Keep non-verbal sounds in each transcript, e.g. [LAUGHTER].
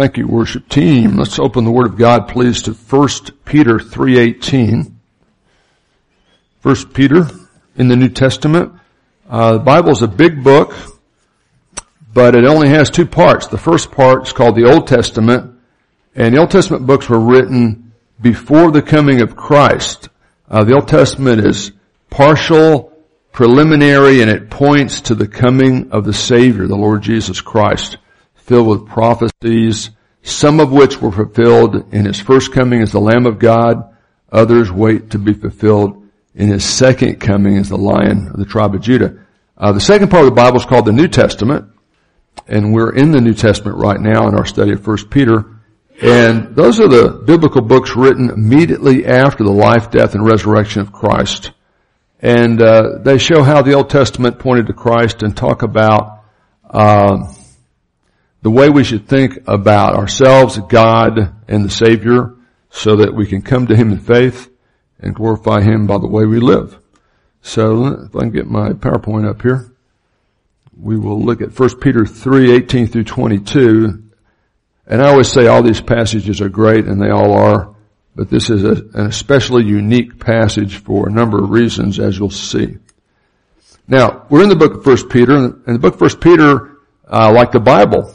Thank you, worship team. Let's open the Word of God, please, to 1 Peter 3.18. 1 Peter in the New Testament. Uh, the Bible is a big book, but it only has two parts. The first part is called the Old Testament, and the Old Testament books were written before the coming of Christ. Uh, the Old Testament is partial, preliminary, and it points to the coming of the Savior, the Lord Jesus Christ, filled with prophecies, some of which were fulfilled in His first coming as the Lamb of God, others wait to be fulfilled in His second coming as the Lion of the tribe of Judah. Uh, the second part of the Bible is called the New Testament, and we're in the New Testament right now in our study of 1 Peter. And those are the biblical books written immediately after the life, death, and resurrection of Christ. And uh, they show how the Old Testament pointed to Christ and talk about uh, the way we should think about ourselves, God, and the Savior, so that we can come to Him in faith and glorify Him by the way we live. So if I can get my PowerPoint up here, we will look at 1 Peter 3, 18 through 22 and I always say all these passages are great, and they all are, but this is a, an especially unique passage for a number of reasons, as you'll see. Now, we're in the book of First Peter, and the book of First Peter, uh, like the Bible,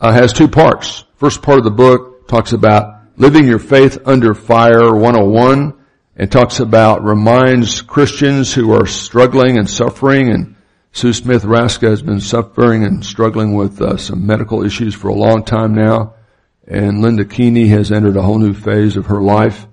uh, has two parts. First part of the book talks about living your faith under fire 101, and talks about reminds Christians who are struggling and suffering and Sue Smith Raska has been suffering and struggling with uh, some medical issues for a long time now, and Linda Keeney has entered a whole new phase of her life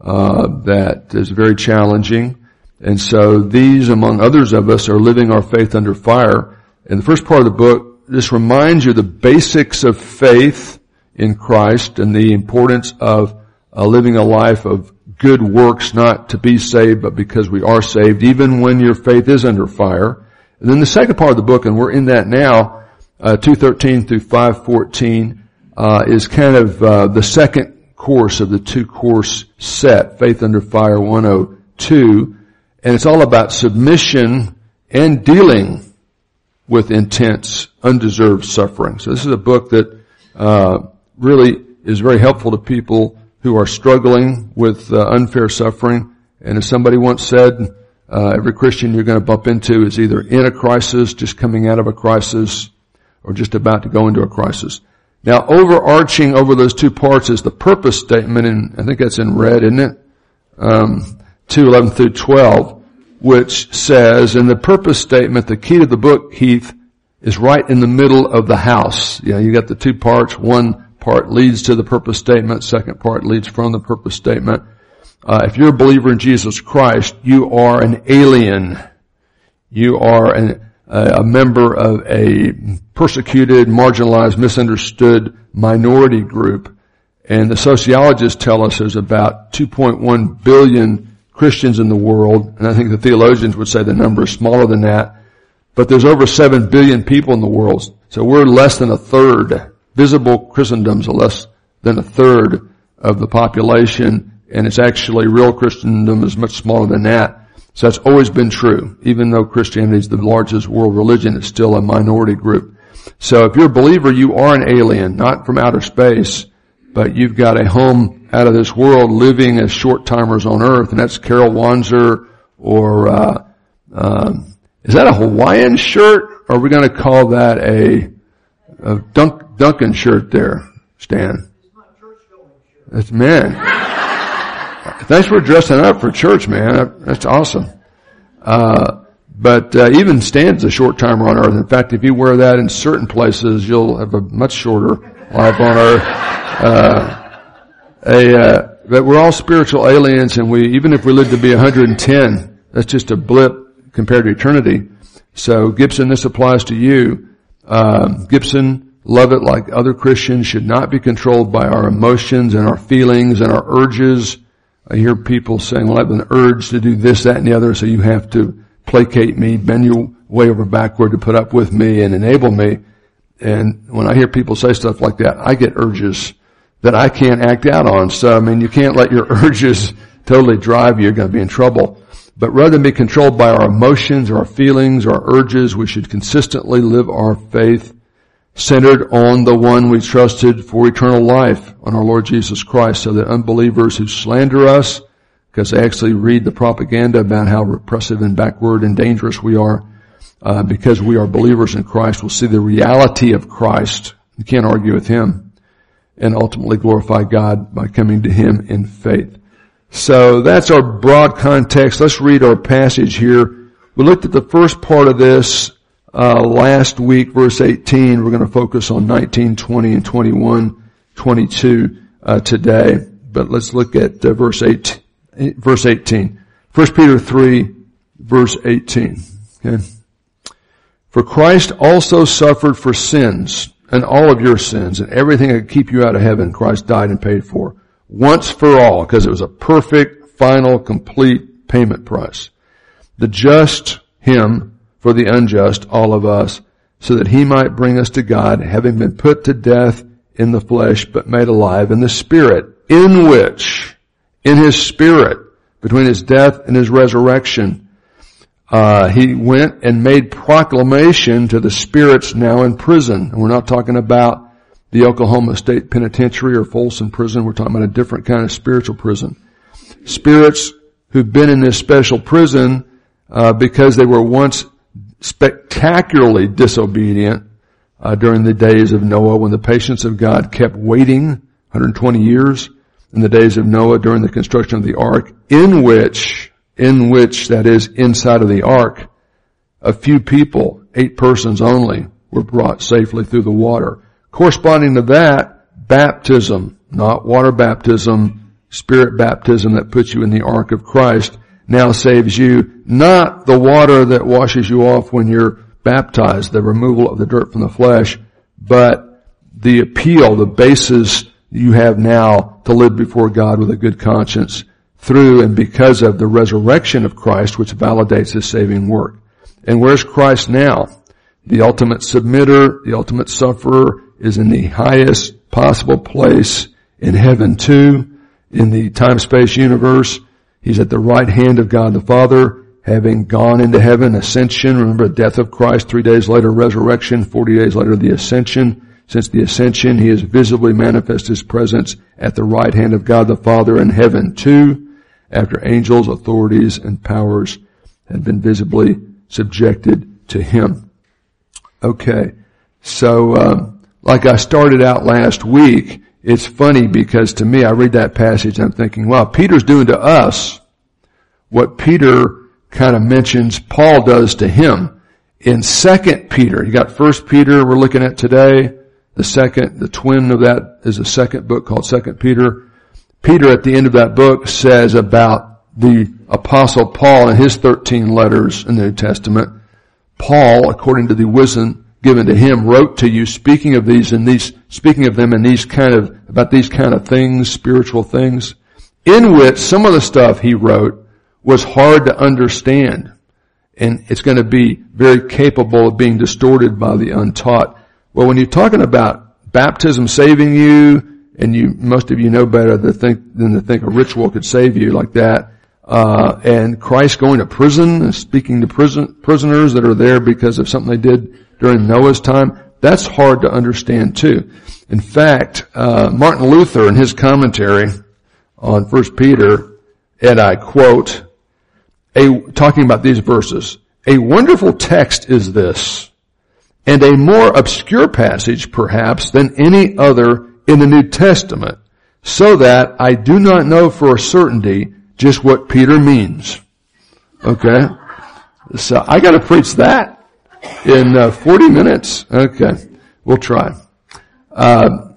uh, that is very challenging. And so these, among others of us, are living our faith under fire. And the first part of the book, this reminds you the basics of faith in Christ and the importance of uh, living a life of good works, not to be saved, but because we are saved, even when your faith is under fire. And then the second part of the book, and we're in that now, uh, 213 through 514, uh, is kind of uh, the second course of the two course set, Faith Under Fire 102, and it's all about submission and dealing with intense, undeserved suffering. So this is a book that uh, really is very helpful to people who are struggling with uh, unfair suffering. And as somebody once said, uh, every Christian you're going to bump into is either in a crisis, just coming out of a crisis, or just about to go into a crisis. Now, overarching over those two parts is the purpose statement, and I think that's in red, isn't it? Um, 2, 11 through 12, which says, in the purpose statement, the key to the book, Heath, is right in the middle of the house. Yeah, you got the two parts. One part leads to the purpose statement. Second part leads from the purpose statement. Uh, if you're a believer in Jesus Christ, you are an alien. You are an, a member of a persecuted, marginalized, misunderstood minority group. And the sociologists tell us there's about 2.1 billion Christians in the world, and I think the theologians would say the number is smaller than that. But there's over 7 billion people in the world. So we're less than a third. Visible Christendom's less than a third of the population and it's actually real Christendom is much smaller than that. So that's always been true. Even though Christianity is the largest world religion, it's still a minority group. So if you're a believer, you are an alien, not from outer space, but you've got a home out of this world living as short timers on earth, and that's Carol Wanzer or, uh, um, is that a Hawaiian shirt? Or are we going to call that a, a Dunk, Duncan shirt there, Stan? That's man. [LAUGHS] Thanks for dressing up for church, man. That's awesome. Uh, but uh, even Stan's a short timer on earth. In fact, if you wear that in certain places, you'll have a much shorter life on earth. Uh, a, uh, but we're all spiritual aliens, and we even if we live to be 110, that's just a blip compared to eternity. So Gibson, this applies to you. Um, Gibson, love it like other Christians should not be controlled by our emotions and our feelings and our urges I hear people saying, well, I have an urge to do this, that, and the other, so you have to placate me, bend your way over backward to put up with me and enable me. And when I hear people say stuff like that, I get urges that I can't act out on. So, I mean, you can't let your [LAUGHS] urges totally drive you. You're going to be in trouble. But rather than be controlled by our emotions or our feelings or our urges, we should consistently live our faith centered on the one we trusted for eternal life, on our Lord Jesus Christ, so that unbelievers who slander us, because they actually read the propaganda about how repressive and backward and dangerous we are, uh, because we are believers in Christ, we'll see the reality of Christ. You can't argue with Him, and ultimately glorify God by coming to Him in faith. So that's our broad context. Let's read our passage here. We looked at the first part of this uh, last week, verse 18. We're going to focus on 19, 20, and 21, 22 uh, today. But let's look at uh, verse 8, verse 18. 1 Peter 3, verse 18. Okay. For Christ also suffered for sins, and all of your sins, and everything that could keep you out of heaven, Christ died and paid for. Once for all, because it was a perfect, final, complete payment price. The just, Him, for the unjust, all of us, so that he might bring us to God, having been put to death in the flesh, but made alive in the spirit, in which, in his spirit, between his death and his resurrection, uh, he went and made proclamation to the spirits now in prison. And we're not talking about the Oklahoma State Penitentiary or Folsom Prison. We're talking about a different kind of spiritual prison. Spirits who've been in this special prison uh, because they were once spectacularly disobedient uh, during the days of Noah when the patience of God kept waiting 120 years in the days of Noah during the construction of the ark in which, in which that is inside of the ark, a few people, eight persons only, were brought safely through the water. Corresponding to that, baptism, not water baptism, spirit baptism that puts you in the ark of Christ, now saves you, not the water that washes you off when you're baptized, the removal of the dirt from the flesh, but the appeal, the basis you have now to live before God with a good conscience through and because of the resurrection of Christ, which validates his saving work. And where's Christ now? The ultimate submitter, the ultimate sufferer is in the highest possible place in heaven too, in the time-space universe. He's at the right hand of God the Father, having gone into heaven, ascension, remember the death of Christ, three days later resurrection, 40 days later the ascension. Since the ascension, he has visibly manifested his presence at the right hand of God the Father in heaven too, after angels, authorities, and powers had been visibly subjected to him. Okay, so uh, like I started out last week, it's funny because to me, I read that passage and I'm thinking, wow, Peter's doing to us what Peter kind of mentions Paul does to him. In second Peter, you got first Peter we're looking at today. The second, the twin of that is a second book called second Peter. Peter at the end of that book says about the apostle Paul in his 13 letters in the New Testament. Paul, according to the wisdom given to him wrote to you speaking of these and these, speaking of them and these kind of, about these kind of things, spiritual things, in which some of the stuff he wrote was hard to understand. And it's going to be very capable of being distorted by the untaught. Well, when you're talking about baptism saving you, and you, most of you know better than, think, than to think a ritual could save you like that, uh, and Christ going to prison and speaking to prison, prisoners that are there because of something they did during Noah's time, that's hard to understand too. In fact, uh, Martin Luther in his commentary on 1 Peter, and I quote, a, talking about these verses, a wonderful text is this, and a more obscure passage perhaps than any other in the New Testament, so that I do not know for a certainty just what Peter means. Okay? So I gotta preach that in uh, 40 minutes. Okay, we'll try. Uh,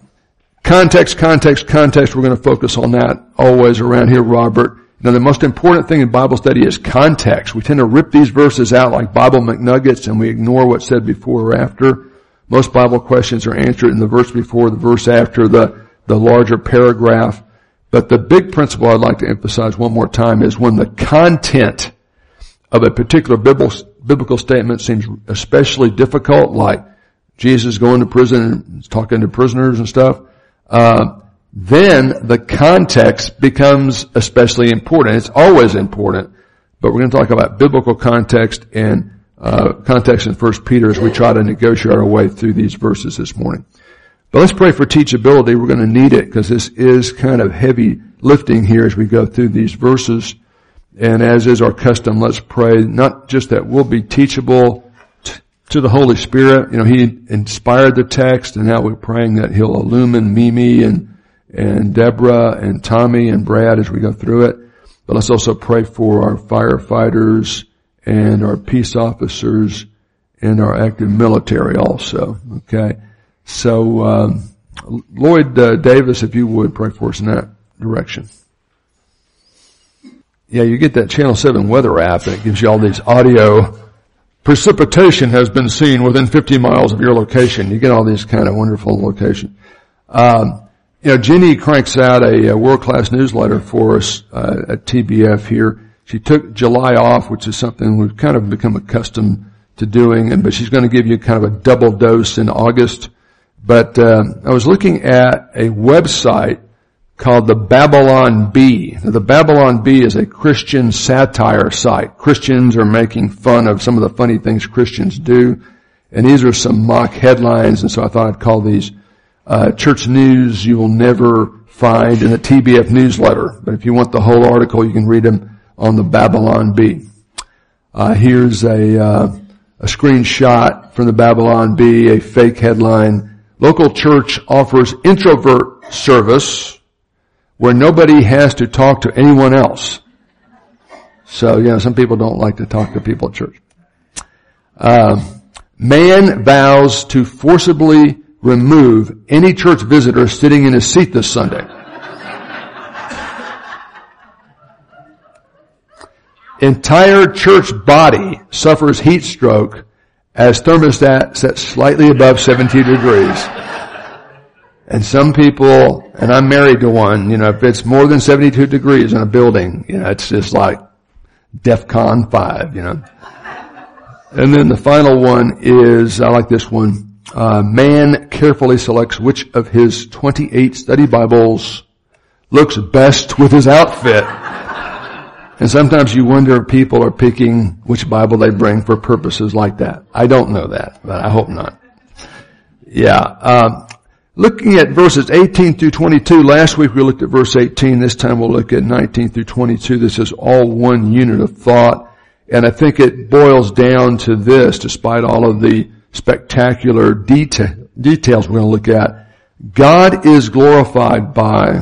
context, context, context. We're to focus on that always around here, Robert. Now, the most important thing in Bible study is context. We tend to rip these verses out like Bible McNuggets and we ignore what's said before or after. Most Bible questions are answered in the verse before, the verse after, the, the larger paragraph. But the big principle I'd like to emphasize one more time is when the content of a particular biblical, biblical statement seems especially difficult, like Jesus going to prison and talking to prisoners and stuff, uh, then the context becomes especially important. It's always important, but we're going to talk about biblical context and Uh, context in First Peter as we try to negotiate our way through these verses this morning. But let's pray for teachability. We're going to need it because this is kind of heavy lifting here as we go through these verses. And as is our custom, let's pray not just that we'll be teachable t- to the Holy Spirit. You know, He inspired the text and now we're praying that He'll illumine Mimi and, and Deborah and Tommy and Brad as we go through it. But let's also pray for our firefighters and our peace officers and our active military also. Okay. So, um, Lloyd uh, Davis, if you would pray for us in that direction. Yeah, you get that Channel 7 weather app and it gives you all these audio. Precipitation has been seen within 50 miles of your location. You get all these kind of wonderful locations. Um, you know, Jenny cranks out a, a world-class newsletter for us uh, at TBF here. She took July off, which is something we've kind of become accustomed to doing, and but she's going to give you kind of a double dose in August. But um, I was looking at a website called the Babylon Bee. Now, the Babylon Bee is a Christian satire site. Christians are making fun of some of the funny things Christians do, and these are some mock headlines. And so I thought I'd call these uh, church news you will never find in the TBF newsletter. But if you want the whole article, you can read them on the Babylon Bee. Uh, here's a, uh, a screenshot from the Babylon Bee, a fake headline. Local church offers introvert service where nobody has to talk to anyone else. So, you know, some people don't like to talk to people at church. Um, man vows to forcibly remove any church visitor sitting in his seat this Sunday. Entire church body suffers heat stroke as thermostat sets slightly above 70 degrees. And some people, and I'm married to one, you know, if it's more than 72 degrees in a building, you know, it's just like DEFCON 5, you know. And then the final one is, I like this one, uh, man carefully selects which of his 28 study Bibles looks best with his outfit. And sometimes you wonder if people are picking which Bible they bring for purposes like that. I don't know that, but I hope not. Yeah. Um, looking at verses 18 through 22, last week we looked at verse 18. This time we'll look at 19 through 22. This is all one unit of thought. And I think it boils down to this, despite all of the spectacular detail, details we're going to look at. God is glorified by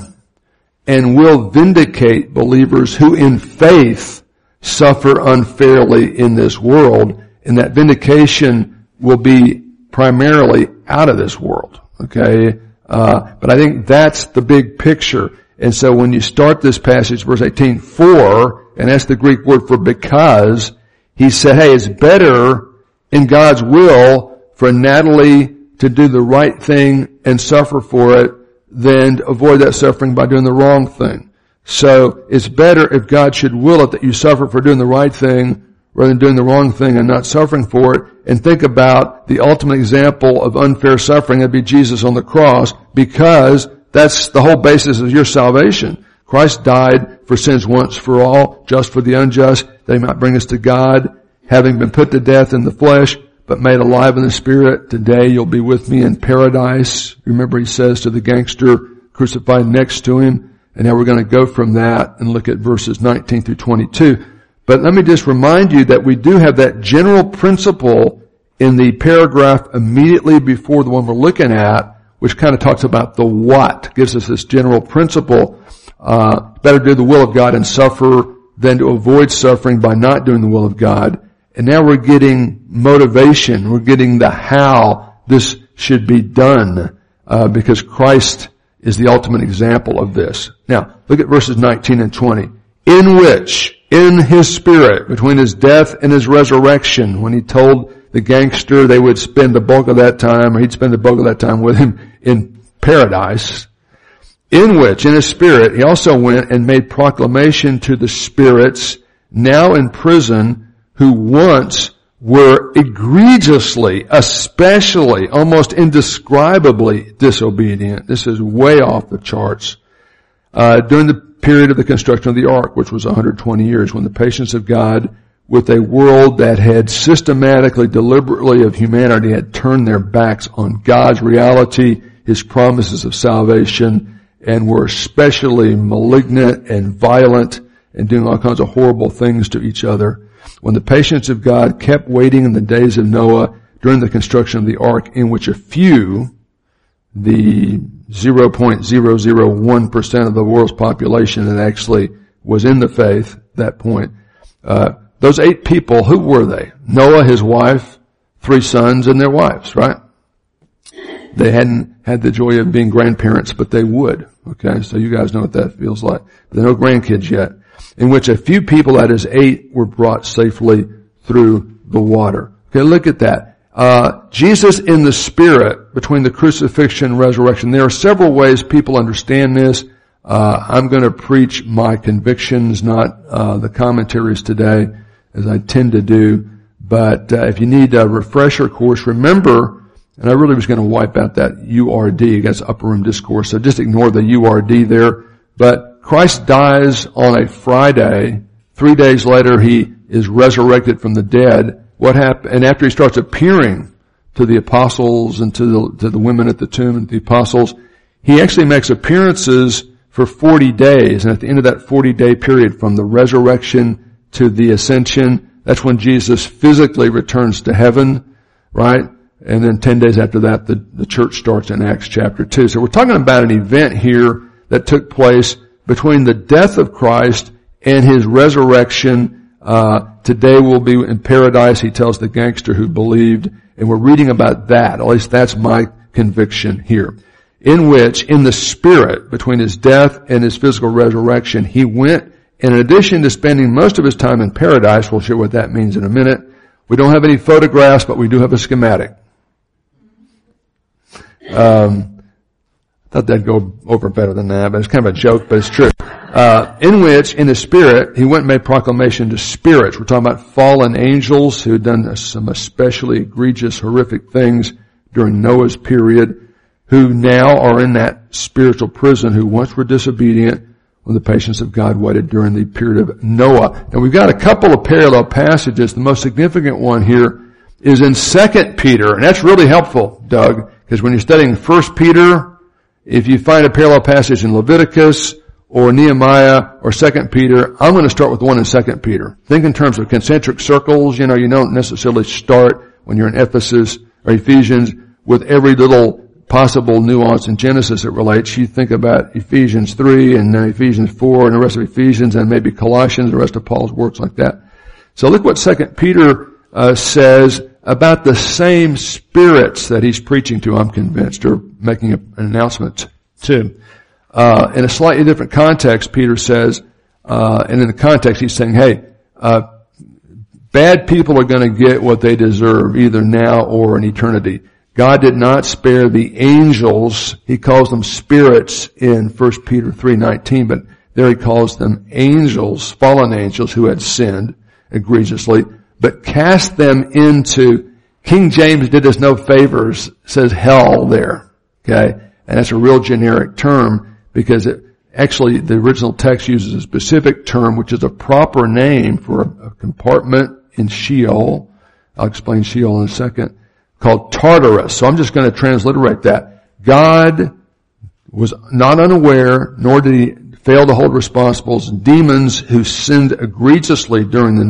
and will vindicate believers who in faith suffer unfairly in this world and that vindication will be primarily out of this world. Okay? Uh, but I think that's the big picture. And so when you start this passage, verse 18, for, and that's the Greek word for because, he said, hey, it's better in God's will for Natalie to do the right thing and suffer for it than to avoid that suffering by doing the wrong thing. So it's better if God should will it that you suffer for doing the right thing rather than doing the wrong thing and not suffering for it. And think about the ultimate example of unfair suffering. That'd be Jesus on the cross because that's the whole basis of your salvation. Christ died for sins once for all, just for the unjust, that might bring us to God having been put to death in the flesh, but made alive in the spirit. Today you'll be with me in paradise. Remember he says to the gangster crucified next to him. And now we're going to go from that and look at verses 19 through 22. But let me just remind you that we do have that general principle in the paragraph immediately before the one we're looking at, which kind of talks about the what, gives us this general principle. Uh, better do the will of God and suffer than to avoid suffering by not doing the will of God. And now we're getting motivation. We're getting the how this should be done uh, because Christ is the ultimate example of this. Now, look at verses 19 and 20. In which, in his spirit, between his death and his resurrection, when he told the gangster they would spend the bulk of that time, or he'd spend the bulk of that time with him in paradise, in which, in his spirit, he also went and made proclamation to the spirits now in prison who once were egregiously, especially, almost indescribably disobedient. This is way off the charts. Uh, during the period of the construction of the ark, which was 120 years, when the patience of God with a world that had systematically, deliberately of humanity had turned their backs on God's reality, His promises of salvation, and were especially malignant and violent and doing all kinds of horrible things to each other. When the patience of God kept waiting in the days of Noah during the construction of the ark in which a few, the 0.001% of the world's population that actually was in the faith at that point, uh, those eight people, who were they? Noah, his wife, three sons, and their wives, right? They hadn't had the joy of being grandparents, but they would. Okay, so you guys know what that feels like. There are no grandkids yet. In which a few people, at his eight, were brought safely through the water. Okay, look at that. Uh, Jesus in the Spirit between the crucifixion and resurrection. There are several ways people understand this. Uh, I'm going to preach my convictions, not uh, the commentaries today as I tend to do. But uh, if you need a refresher course, remember, and I really was going to wipe out that URD, that's upper room discourse, so just ignore the URD there. But Christ dies on a Friday. Three days later, he is resurrected from the dead. What happened? And after he starts appearing to the apostles and to the, to the women at the tomb and the apostles, he actually makes appearances for 40 days. And at the end of that 40 day period from the resurrection to the ascension. That's when Jesus physically returns to heaven, right? And then 10 days after that, the, the church starts in Acts chapter 2. So we're talking about an event here that took place between the death of Christ and his resurrection. Uh, today we'll be in paradise, he tells the gangster who believed, and we're reading about that. At least that's my conviction here. In which, in the spirit, between his death and his physical resurrection, he went in addition to spending most of his time in paradise, we'll show what that means in a minute, we don't have any photographs, but we do have a schematic. Um, Thought that'd go over better than that, but it's kind of a joke, but it's true. Uh, in which, in the spirit, he went and made proclamation to spirits. We're talking about fallen angels who had done some especially egregious, horrific things during Noah's period, who now are in that spiritual prison, who once were disobedient, when the patience of God waited during the period of Noah. And we've got a couple of parallel passages. The most significant one here is in 2 Peter, and that's really helpful, Doug, because when you're studying 1 Peter, if you find a parallel passage in Leviticus or Nehemiah or 2 Peter, I'm going to start with one in 2 Peter. Think in terms of concentric circles. You know, you don't necessarily start when you're in Ephesus or Ephesians with every little possible nuance in Genesis that relates. You think about Ephesians 3 and then Ephesians 4 and the rest of Ephesians and maybe Colossians, the rest of Paul's works like that. So look what 2 Peter uh, says about the same spirits that he's preaching to, I'm convinced, or making an announcement to. Uh, in a slightly different context, Peter says, uh, and in the context he's saying, hey, uh, bad people are going to get what they deserve either now or in eternity. God did not spare the angels. He calls them spirits in 1 Peter 3.19, but there he calls them angels, fallen angels who had sinned egregiously, but cast them into, King James did us no favors, says hell there. Okay? And that's a real generic term because it, actually the original text uses a specific term which is a proper name for a, a compartment in Sheol. I'll explain Sheol in a second called Tartarus. So I'm just going to transliterate that. God was not unaware, nor did he fail to hold responsible demons who sinned egregiously during the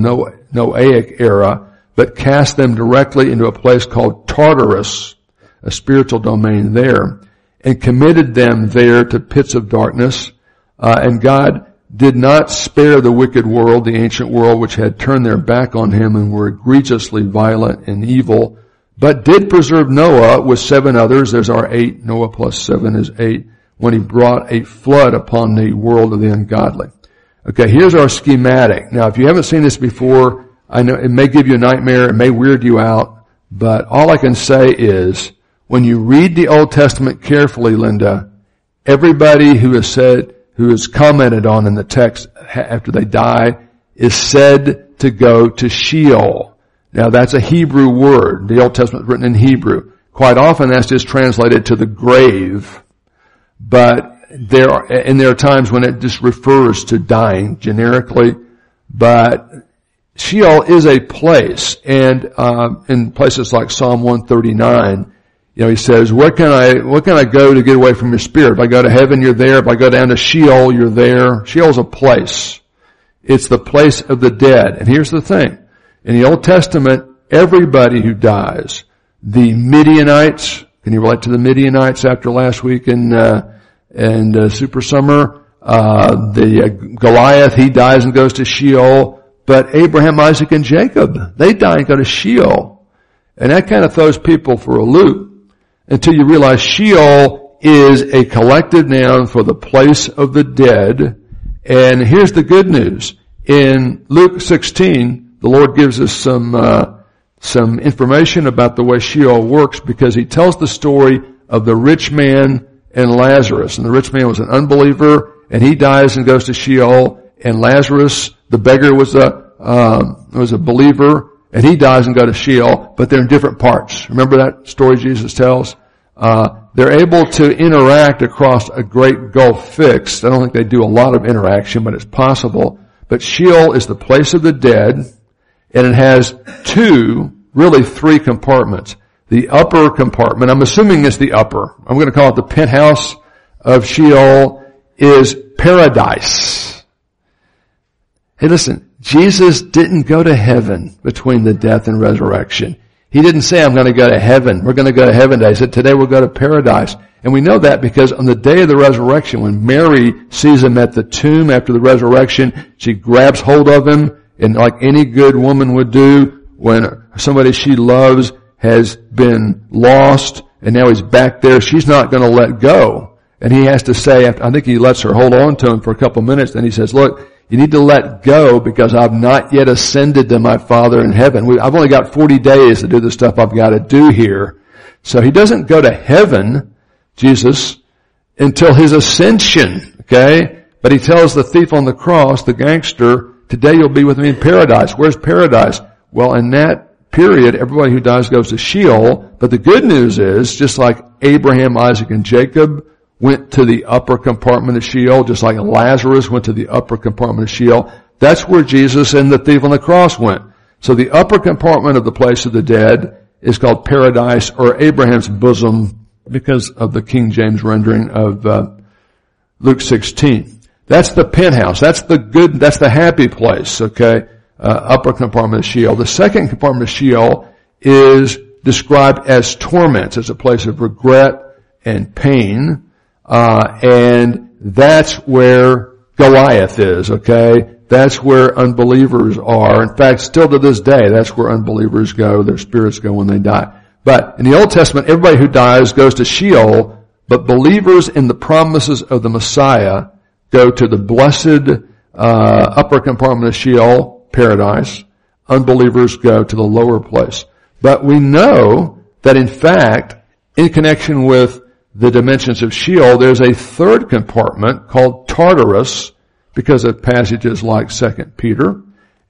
Noahic era, but cast them directly into a place called Tartarus, a spiritual domain there, and committed them there to pits of darkness. Uh, and God did not spare the wicked world, the ancient world, which had turned their back on him and were egregiously violent and evil, but did preserve Noah with seven others. There's our eight. Noah plus seven is eight when he brought a flood upon the world of the ungodly. Okay, here's our schematic. Now, if you haven't seen this before, I know it may give you a nightmare, it may weird you out, but all I can say is, when you read the Old Testament carefully, Linda, everybody who has said, who is commented on in the text after they die is said to go to Sheol. Now that's a Hebrew word. The Old Testament is written in Hebrew. Quite often that's just translated to the grave. But there are, and there are times when it just refers to dying generically. But Sheol is a place, and uh, in places like Psalm 139, you know, he says, "Where can I, where can I go to get away from your spirit? If I go to heaven, you're there. If I go down to Sheol, you're there." Sheol's a place. It's the place of the dead. And here's the thing: in the Old Testament, everybody who dies, the Midianites. Can you relate to the Midianites after last week in uh, in uh, Super Summer? Uh, the uh, Goliath, he dies and goes to Sheol. But Abraham, Isaac, and Jacob, they die and go to Sheol. And that kind of throws people for a loop until you realize Sheol is a collective noun for the place of the dead. And here's the good news. In Luke 16, the Lord gives us some, uh, some information about the way Sheol works because he tells the story of the rich man and Lazarus. And the rich man was an unbeliever and he dies and goes to Sheol and Lazarus the beggar was a um, was a believer, and he dies and goes to Sheol, but they're in different parts. Remember that story Jesus tells? Uh, they're able to interact across a great gulf fixed. I don't think they do a lot of interaction, but it's possible. But Sheol is the place of the dead, and it has two, really three compartments. The upper compartment, I'm assuming it's the upper. I'm going to call it the penthouse of Sheol, is paradise. Hey listen, Jesus didn't go to heaven between the death and resurrection. He didn't say, I'm going to go to heaven. We're going to go to heaven today. He said, today we'll go to paradise. And we know that because on the day of the resurrection, when Mary sees him at the tomb after the resurrection, she grabs hold of him and like any good woman would do when somebody she loves has been lost and now he's back there, she's not going to let go. And he has to say, I think he lets her hold on to him for a couple minutes, then he says, look, you need to let go because I've not yet ascended to my Father in heaven. I've only got 40 days to do the stuff I've got to do here. So he doesn't go to heaven, Jesus, until his ascension, okay? But he tells the thief on the cross, the gangster, today you'll be with me in paradise. Where's paradise? Well, in that period, everybody who dies goes to Sheol. But the good news is, just like Abraham, Isaac, and Jacob, went to the upper compartment of Sheol, just like Lazarus went to the upper compartment of Sheol. That's where Jesus and the thief on the cross went. So the upper compartment of the place of the dead is called paradise or Abraham's bosom because of the King James rendering of uh, Luke 16. That's the penthouse. That's the good, that's the happy place, okay? Uh, upper compartment of Sheol. The second compartment of Sheol is described as torments. as a place of regret and pain. Uh, and that's where Goliath is, okay? That's where unbelievers are. In fact, still to this day, that's where unbelievers go. Their spirits go when they die. But in the Old Testament, everybody who dies goes to Sheol, but believers in the promises of the Messiah go to the blessed uh, upper compartment of Sheol, paradise. Unbelievers go to the lower place. But we know that in fact, in connection with the dimensions of Sheol, there's a third compartment called Tartarus because of passages like 2 Peter.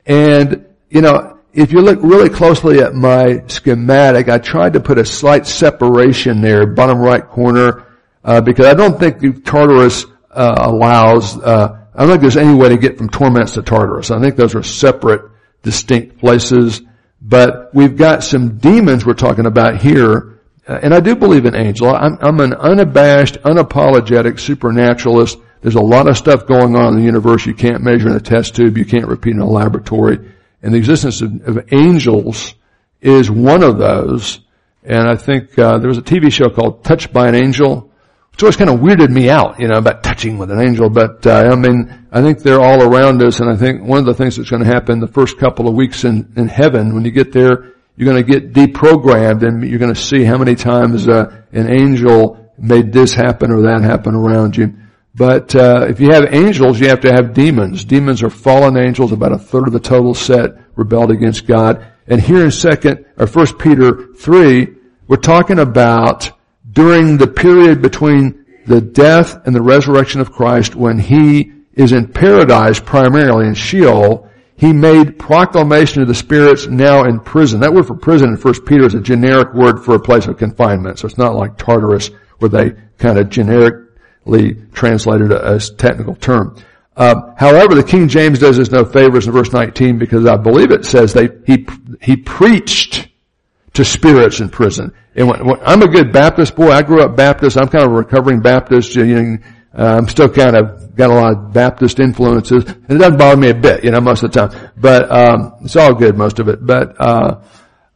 And, you know, if you look really closely at my schematic, I tried to put a slight separation there, bottom right corner, uh, because I don't think Tartarus uh, allows, uh, I don't think there's any way to get from torments to Tartarus. I think those are separate, distinct places. But we've got some demons we're talking about here and I do believe in angel. I'm, I'm an unabashed, unapologetic supernaturalist. There's a lot of stuff going on in the universe you can't measure in a test tube, you can't repeat in a laboratory. And the existence of, of angels is one of those. And I think uh, there was a TV show called Touched by an Angel, which always kind of weirded me out, you know, about touching with an angel. But uh, I mean, I think they're all around us, and I think one of the things that's going to happen the first couple of weeks in, in heaven, when you get there, you're going to get deprogrammed and you're going to see how many times uh, an angel made this happen or that happen around you. But uh, if you have angels, you have to have demons. Demons are fallen angels. About a third of the total set rebelled against God. And here in second or First Peter three, we're talking about during the period between the death and the resurrection of Christ, when He is in paradise primarily in Sheol, he made proclamation to the spirits now in prison. That word for prison in 1 Peter is a generic word for a place of confinement. So it's not like Tartarus where they kind of generically translated it as technical term. Uh, however, the King James does us no favors in verse 19 because I believe it says they, he, he preached to spirits in prison. And when, when, I'm a good Baptist boy. I grew up Baptist. I'm kind of a recovering Baptist. You know, uh, I'm still kind of got a lot of Baptist influences, and it doesn't bother me a bit, you know, most of the time. But um, it's all good, most of it. But uh,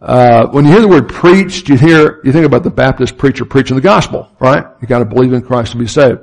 uh, when you hear the word preached, you hear you think about the Baptist preacher preaching the gospel, right? You got to believe in Christ to be saved.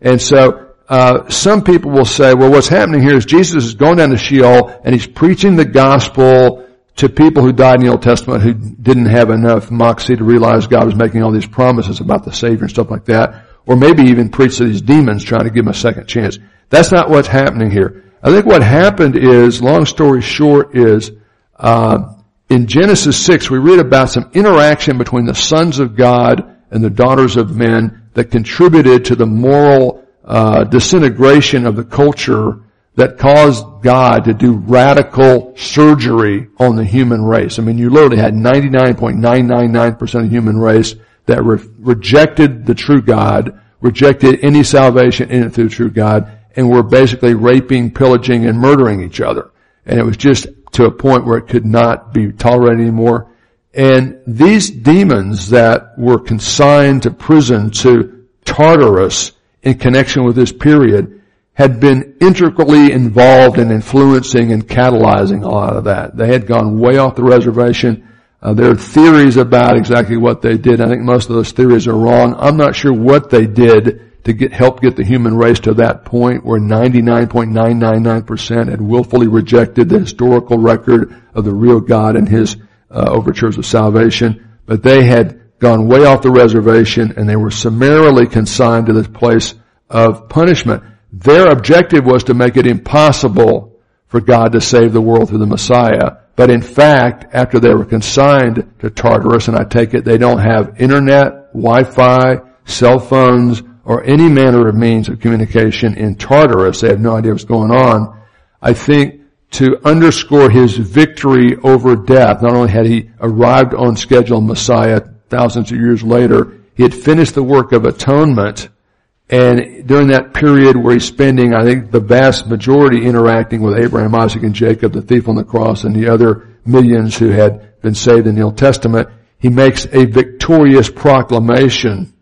And so uh, some people will say, well, what's happening here is Jesus is going down to Sheol and he's preaching the gospel to people who died in the Old Testament who didn't have enough moxie to realize God was making all these promises about the Savior and stuff like that. Or maybe even preach to these demons trying to give them a second chance. That's not what's happening here. I think what happened is, long story short, is uh, in Genesis 6 we read about some interaction between the sons of God and the daughters of men that contributed to the moral uh, disintegration of the culture that caused God to do radical surgery on the human race. I mean, you literally had 99.999% of the human race that re- rejected the true God, rejected any salvation in it through true God, and were basically raping, pillaging, and murdering each other. And it was just to a point where it could not be tolerated anymore. And these demons that were consigned to prison to Tartarus in connection with this period had been intricately involved in influencing and catalyzing a lot of that. They had gone way off the reservation. Uh, there are theories about exactly what they did. I think most of those theories are wrong. I'm not sure what they did to get help get the human race to that point where 99.999% had willfully rejected the historical record of the real God and His uh, overtures of salvation. But they had gone way off the reservation and they were summarily consigned to this place of punishment. Their objective was to make it impossible for God to save the world through the Messiah. But in fact, after they were consigned to Tartarus, and I take it they don't have internet, Wi-Fi, cell phones, or any manner of means of communication in Tartarus, they have no idea what's going on. I think to underscore his victory over death, not only had he arrived on schedule Messiah thousands of years later, he had finished the work of atonement. And during that period where he's spending, I think, the vast majority interacting with Abraham, Isaac, and Jacob, the thief on the cross, and the other millions who had been saved in the Old Testament, he makes a victorious proclamation,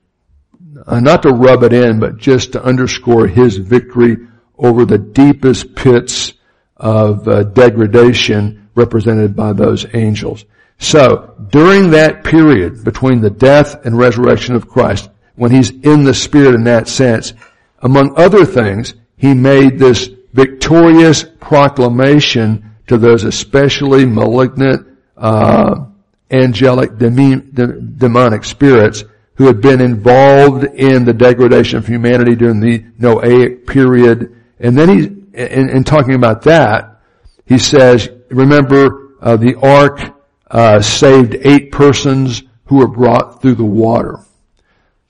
uh, not to rub it in, but just to underscore his victory over the deepest pits of uh, degradation represented by those angels. So, during that period between the death and resurrection of Christ, when he's in the Spirit in that sense, among other things, he made this victorious proclamation to those especially malignant, uh, angelic demonic spirits who had been involved in the degradation of humanity during the Noahic period. And then he, in, in talking about that, he says, remember uh, the ark uh, saved eight persons who were brought through the water.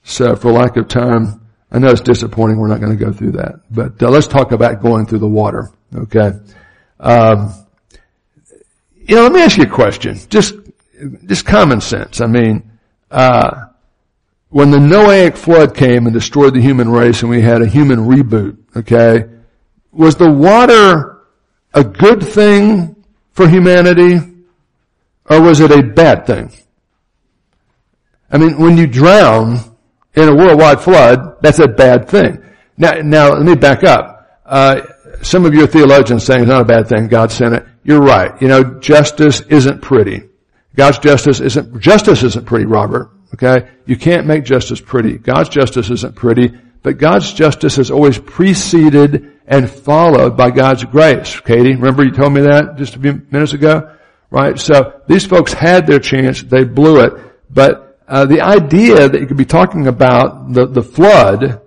So for lack of time, I know it's disappointing. We're not going to go through that, but uh, let's talk about going through the water. Okay. Um, you know, let me ask you a question. Just, just common sense. I mean, uh, when the Noahic flood came and destroyed the human race and we had a human reboot, okay, was the water a good thing for humanity or was it a bad thing? I mean, when you drown in a worldwide flood, that's a bad thing. Now, now let me back up. Uh, some of your theologians saying it's not a bad thing. God sent it. You're right. You know, justice isn't pretty. God's justice isn't, justice isn't pretty, Robert. Okay? You can't make justice pretty. God's justice isn't pretty, but God's justice is always preceded and followed by God's grace. Katie, remember you told me that just a few minutes ago? right? So these folks had their chance, they blew it, but uh, the idea that you could be talking about the, the flood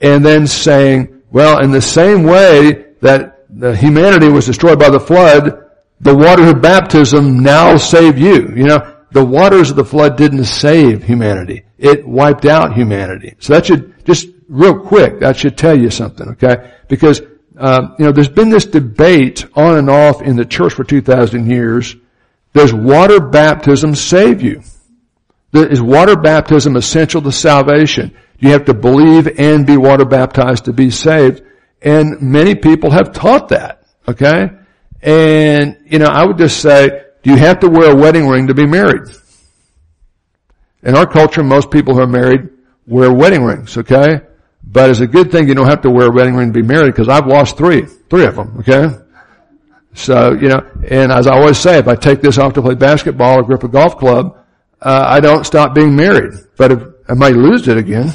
and then saying, well, in the same way that the humanity was destroyed by the flood, the water of baptism now save you. You know, the waters of the flood didn't save humanity. It wiped out humanity. So that should, just real quick, that should tell you something, okay? Because uh, you know, there's been this debate on and off in the church for 2,000 years. Does water baptism save you? Is water baptism essential to salvation? You have to believe and be water baptized to be saved. And many people have taught that. Okay? And, you know, I would just say, do you have to wear a wedding ring to be married? In our culture, most people who are married wear wedding rings, okay? But it's a good thing you don't have to wear a wedding ring to be married because I've lost three, three of them, okay? So, you know, and as I always say, if I take this off to play basketball or grip a golf club, uh, I don't stop being married. But if I might lose it again.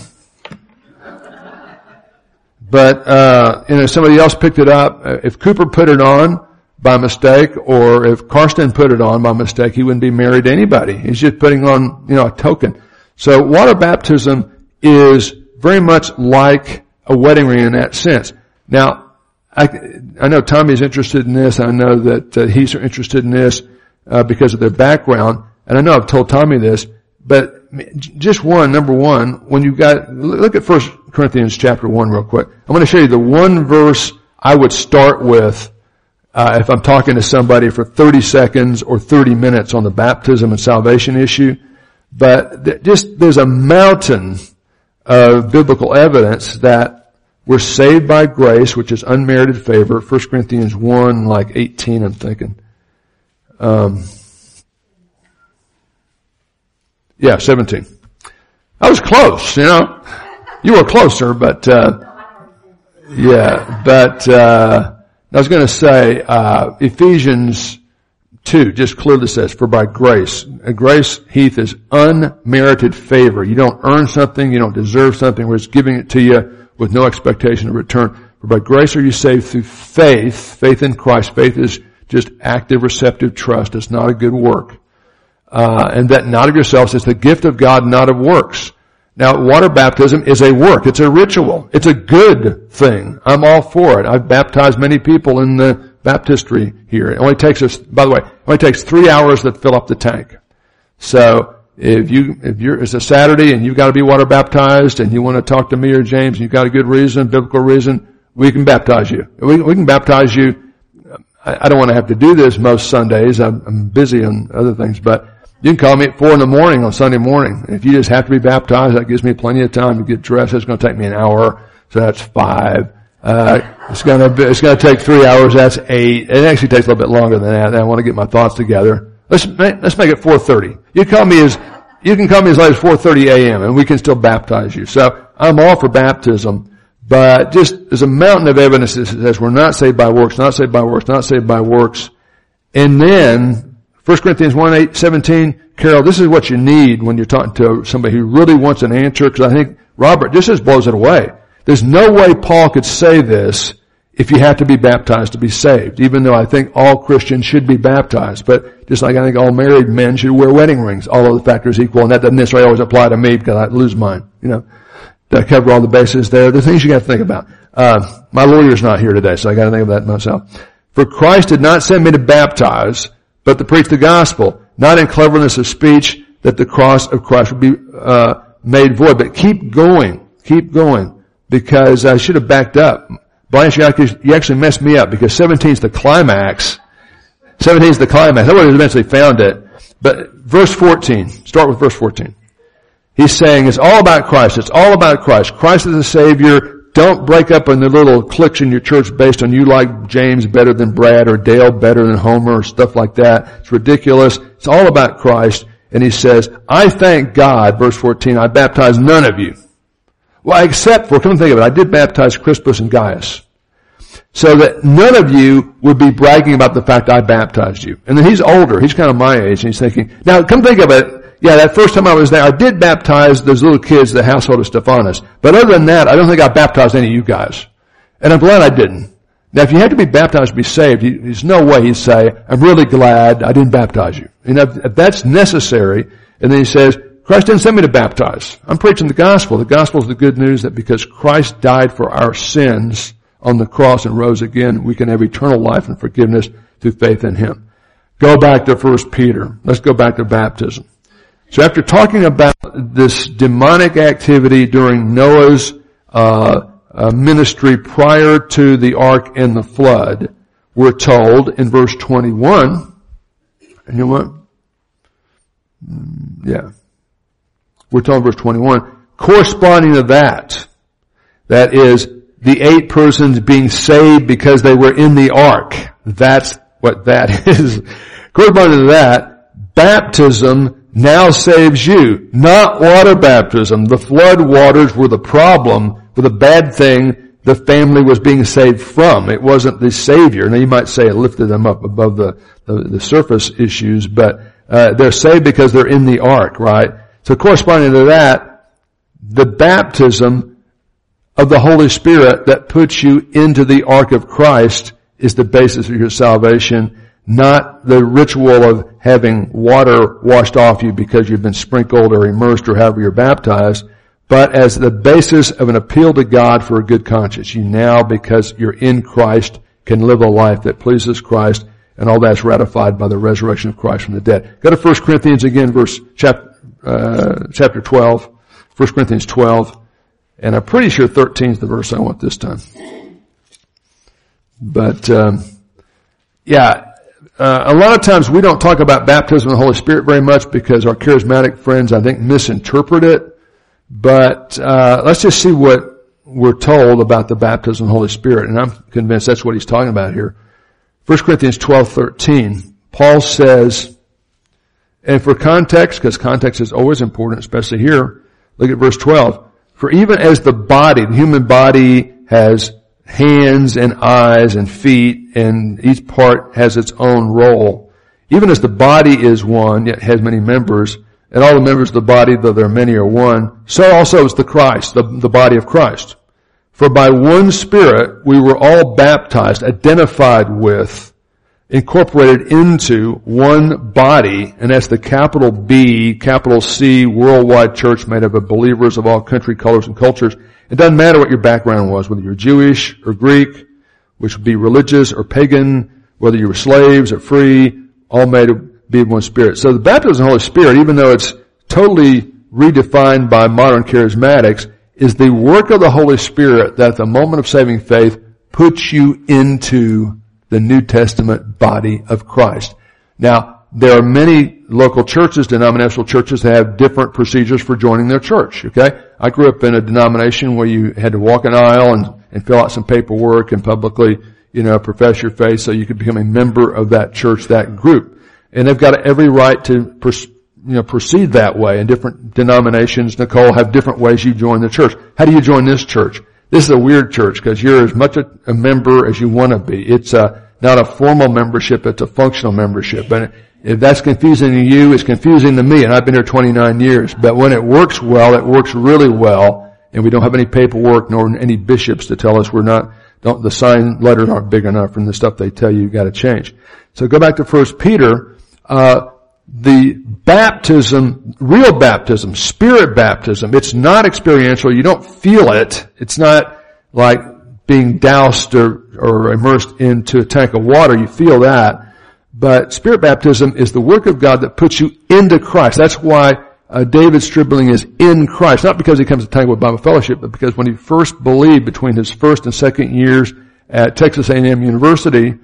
But, uh, you know, somebody else picked it up. Uh, if Cooper put it on by mistake or if Karsten put it on by mistake, he wouldn't be married to anybody. He's just putting on, you know, a token. So water baptism is very much like a wedding ring in that sense. Now, I, I know Tommy's interested in this. I know that uh, he's interested in this uh, because of their background. And I know I've told Tommy this, but just one, number one, when you've got, look at First Corinthians chapter one real quick. I'm going to show you the one verse I would start with uh, if I'm talking to somebody for 30 seconds or 30 minutes on the baptism and salvation issue. But th- just there's a mountain of biblical evidence that we're saved by grace, which is unmerited favor. 1 Corinthians 1, like 18, I'm thinking. Um, yeah, 17. I was close, you know. You were closer, but, uh, yeah, but, uh, I was going to say, uh, Ephesians 2 just clearly says, for by grace. grace, Heath, is unmerited favor. You don't earn something, you don't deserve something, we're just giving it to you with no expectation of return. For by grace are you saved through faith, faith in Christ. Faith is just active, receptive trust. It's not a good work. Uh, and that not of yourselves, it's the gift of God, not of works. Now, water baptism is a work. It's a ritual. It's a good thing. I'm all for it. I've baptized many people in the baptistry here. It only takes us, by the way, it only takes three hours to fill up the tank. So, if you, if you're, it's a Saturday and you've got to be water baptized and you want to talk to me or James and you've got a good reason, biblical reason, we can baptize you. We, we can baptize you. I, I, don't want to have to do this most Sundays. I'm, I'm, busy on other things, but you can call me at four in the morning on Sunday morning. If you just have to be baptized, that gives me plenty of time to get dressed. It's going to take me an hour. So that's five. Uh, it's gonna be, it's gonna take three hours. That's eight. It actually takes a little bit longer than that. I want to get my thoughts together. Let's make, let's make it 4.30. You call me as, you can come as late as 4.30 a.m. and we can still baptize you. So I'm all for baptism, but just there's a mountain of evidence that says we're not saved by works, not saved by works, not saved by works. And then 1 Corinthians 1, 8, 17, Carol, this is what you need when you're talking to somebody who really wants an answer because I think Robert this just blows it away. There's no way Paul could say this if you have to be baptized to be saved, even though I think all Christians should be baptized. But just like I think all married men should wear wedding rings, all of the factors equal, and that doesn't necessarily always apply to me because I lose mine, you know. To cover all the bases there, the things you got to think about. Uh, my lawyer's not here today, so I got to think of that myself. For Christ did not send me to baptize, but to preach the gospel, not in cleverness of speech, that the cross of Christ would be uh, made void. But keep going, keep going, because I should have backed up. Blanche, you actually, messed me up because 17 is the climax. 17 is the climax. Would eventually found it. But verse 14, start with verse 14. He's saying it's all about Christ. It's all about Christ. Christ is the Savior. Don't break up into little cliques in your church based on you like James better than Brad or Dale better than Homer or stuff like that. It's ridiculous. It's all about Christ. And he says, I thank God, verse 14, I baptize none of you well, except for, come and think of it, I did baptize Crispus and Gaius. So that none of you would be bragging about the fact I baptized you. And then he's older, he's kind of my age, and he's thinking, now come think of it, yeah, that first time I was there, I did baptize those little kids, the household of Stephanus. But other than that, I don't think I baptized any of you guys. And I'm glad I didn't. Now, if you had to be baptized to be saved, there's no way he'd say, I'm really glad I didn't baptize you. You know, if that's necessary, and then he says, Christ didn't send me to baptize. I'm preaching the gospel. The gospel is the good news that because Christ died for our sins on the cross and rose again, we can have eternal life and forgiveness through faith in Him. Go back to 1 Peter. Let's go back to baptism. So after talking about this demonic activity during Noah's uh, uh, ministry prior to the ark and the flood, we're told in verse 21, and you know what? Mm, yeah. We're told verse 21, corresponding to that, that is the eight persons being saved because they were in the ark. That's what that [LAUGHS] is. Corresponding to that, baptism now saves you, not water baptism. The flood waters were the problem, the bad thing the family was being saved from. It wasn't the Savior. Now you might say it lifted them up above the, the, the surface issues, but uh, they're saved because they're in the ark, right? So corresponding to that, the baptism of the Holy Spirit that puts you into the ark of Christ is the basis of your salvation, not the ritual of having water washed off you because you've been sprinkled or immersed or however you're baptized but as the basis of an appeal to God for a good conscience. You now, because you're in Christ, can live a life that pleases Christ, and all that's ratified by the resurrection of Christ from the dead. Go to 1 Corinthians again, verse chapter, uh, chapter 12. 1 Corinthians 12. And I'm pretty sure 13 is the verse I want this time. But, um, yeah, uh, a lot of times we don't talk about baptism of the Holy Spirit very much because our charismatic friends, I think, misinterpret it. But uh, let's just see what we're told about the baptism of the Holy Spirit, and I'm convinced that's what he's talking about here. 1 Corinthians 12, 13, Paul says, and for context, because context is always important, especially here, look at verse 12. For even as the body, the human body has hands and eyes and feet, and each part has its own role, even as the body is one, yet has many members, and all the members of the body, though there are many, are one. So also is the Christ, the, the body of Christ. For by one Spirit we were all baptized, identified with, incorporated into one body, and that's the capital B, capital C, worldwide church made up of believers of all country, colors, and cultures. It doesn't matter what your background was, whether you're Jewish or Greek, which would be religious or pagan, whether you were slaves or free, all made be of one spirit. So the baptism of the Holy Spirit, even though it's totally redefined by modern charismatics, is the work of the Holy Spirit that at the moment of saving faith puts you into the New Testament body of Christ. Now, there are many local churches, denominational churches that have different procedures for joining their church, okay? I grew up in a denomination where you had to walk an aisle and, and fill out some paperwork and publicly, you know, profess your faith so you could become a member of that church, that group and they've got every right to you know, proceed that way. And different denominations, Nicole, have different ways you join the church. How do you join this church? This is a weird church because you're as much a, a, member as you want to be. It's a, not a formal membership, it's a functional membership. And if that's confusing to you, it's confusing to me. And I've been here 29 years. But when it works well, it works really well. And we don't have any paperwork nor any bishops to tell us we're not, the sign letters aren't big enough and the stuff they tell you you've gotta change. So go back to 1 Peter uh, the baptism, real baptism, spirit baptism, it's not experiential. You don't feel it. It's not like being doused or, or immersed into a tank of water. You feel that. But spirit baptism is the work of God that puts you into Christ. That's why uh, David Stribling is in Christ. Not because he comes to Tanglewood Bible Fellowship, but because when he first believed between his first and second years at Texas A&M University,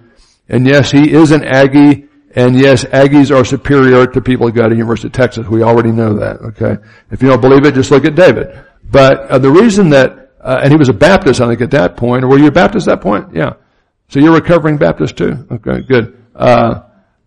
and yes, he is an Aggie, and yes, Aggies are superior to people who go to University of Texas. We already know that, okay? If you don't believe it, just look at David. But uh, the reason that, uh, and he was a Baptist, I think, at that point. Or were you a Baptist at that point? Yeah. So you're a recovering Baptist too? Okay, good. Uh,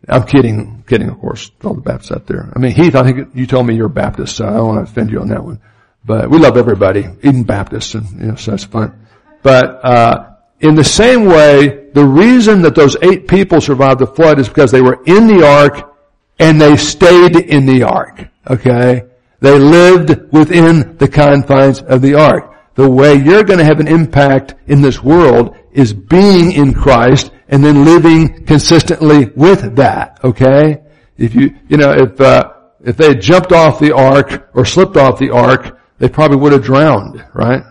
I'm kidding, kidding, of course, all the Baptists out there. I mean, Heath, I think you told me you're a Baptist, so I don't want to offend you on that one. But we love everybody, even Baptists, and, you know, so that's fun. But, uh, in the same way, the reason that those eight people survived the flood is because they were in the ark and they stayed in the ark. Okay? They lived within the confines of the ark. The way you're going to have an impact in this world is being in Christ and then living consistently with that. Okay? If you, you know, if, uh, if they had jumped off the ark or slipped off the ark, they probably would have drowned, right?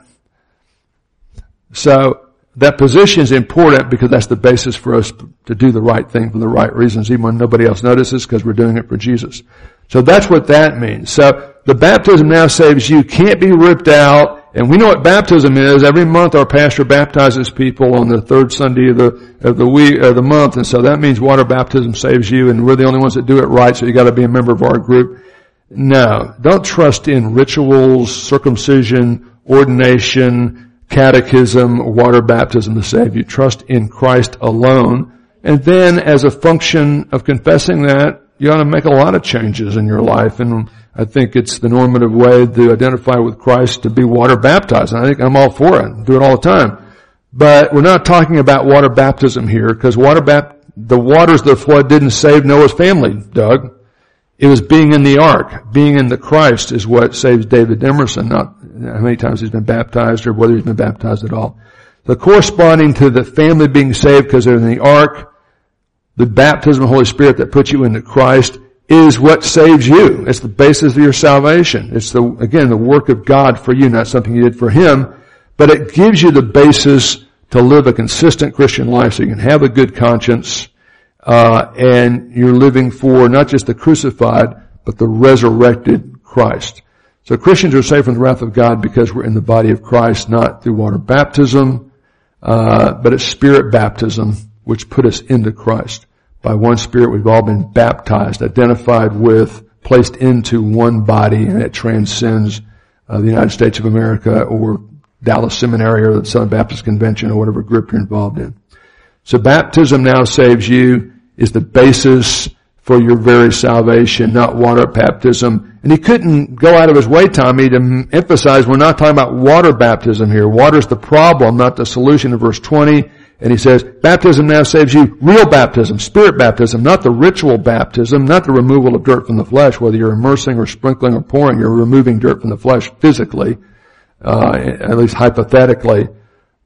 So, that position is important because that's the basis for us to do the right thing for the right reasons, even when nobody else notices because we're doing it for Jesus. So that's what that means. So the baptism now saves you, can't be ripped out, and we know what baptism is. Every month our pastor baptizes people on the third Sunday of the, of the week, of the month, and so that means water baptism saves you, and we're the only ones that do it right, so you gotta be a member of our group. No, don't trust in rituals, circumcision, ordination, catechism, water baptism to save you. Trust in Christ alone. And then as a function of confessing that, you ought to make a lot of changes in your life. And I think it's the normative way to identify with Christ to be water baptized. And I think I'm all for it. Do it all the time. But we're not talking about water baptism here because water bap- the waters of the flood didn't save Noah's family, Doug. It was being in the ark, being in the Christ is what saves David Emerson, not how many times he's been baptized or whether he's been baptized at all. The corresponding to the family being saved because they're in the ark, the baptism of the Holy Spirit that puts you into Christ is what saves you. It's the basis of your salvation. It's the, again, the work of God for you, not something you did for Him, but it gives you the basis to live a consistent Christian life so you can have a good conscience, uh, and you're living for not just the crucified, but the resurrected Christ. So Christians are saved from the wrath of God because we're in the body of Christ, not through water baptism, uh, but it's spirit baptism, which put us into Christ. By one spirit we've all been baptized, identified with, placed into one body, and it transcends uh, the United States of America or Dallas Seminary or the Southern Baptist Convention or whatever group you're involved in. So baptism now saves you is the basis for your very salvation, not water baptism. And he couldn't go out of his way, Tommy, to emphasize we're not talking about water baptism here. Water's the problem, not the solution in verse 20. And he says, baptism now saves you real baptism, spirit baptism, not the ritual baptism, not the removal of dirt from the flesh, whether you're immersing or sprinkling or pouring, you're removing dirt from the flesh physically, uh, at least hypothetically,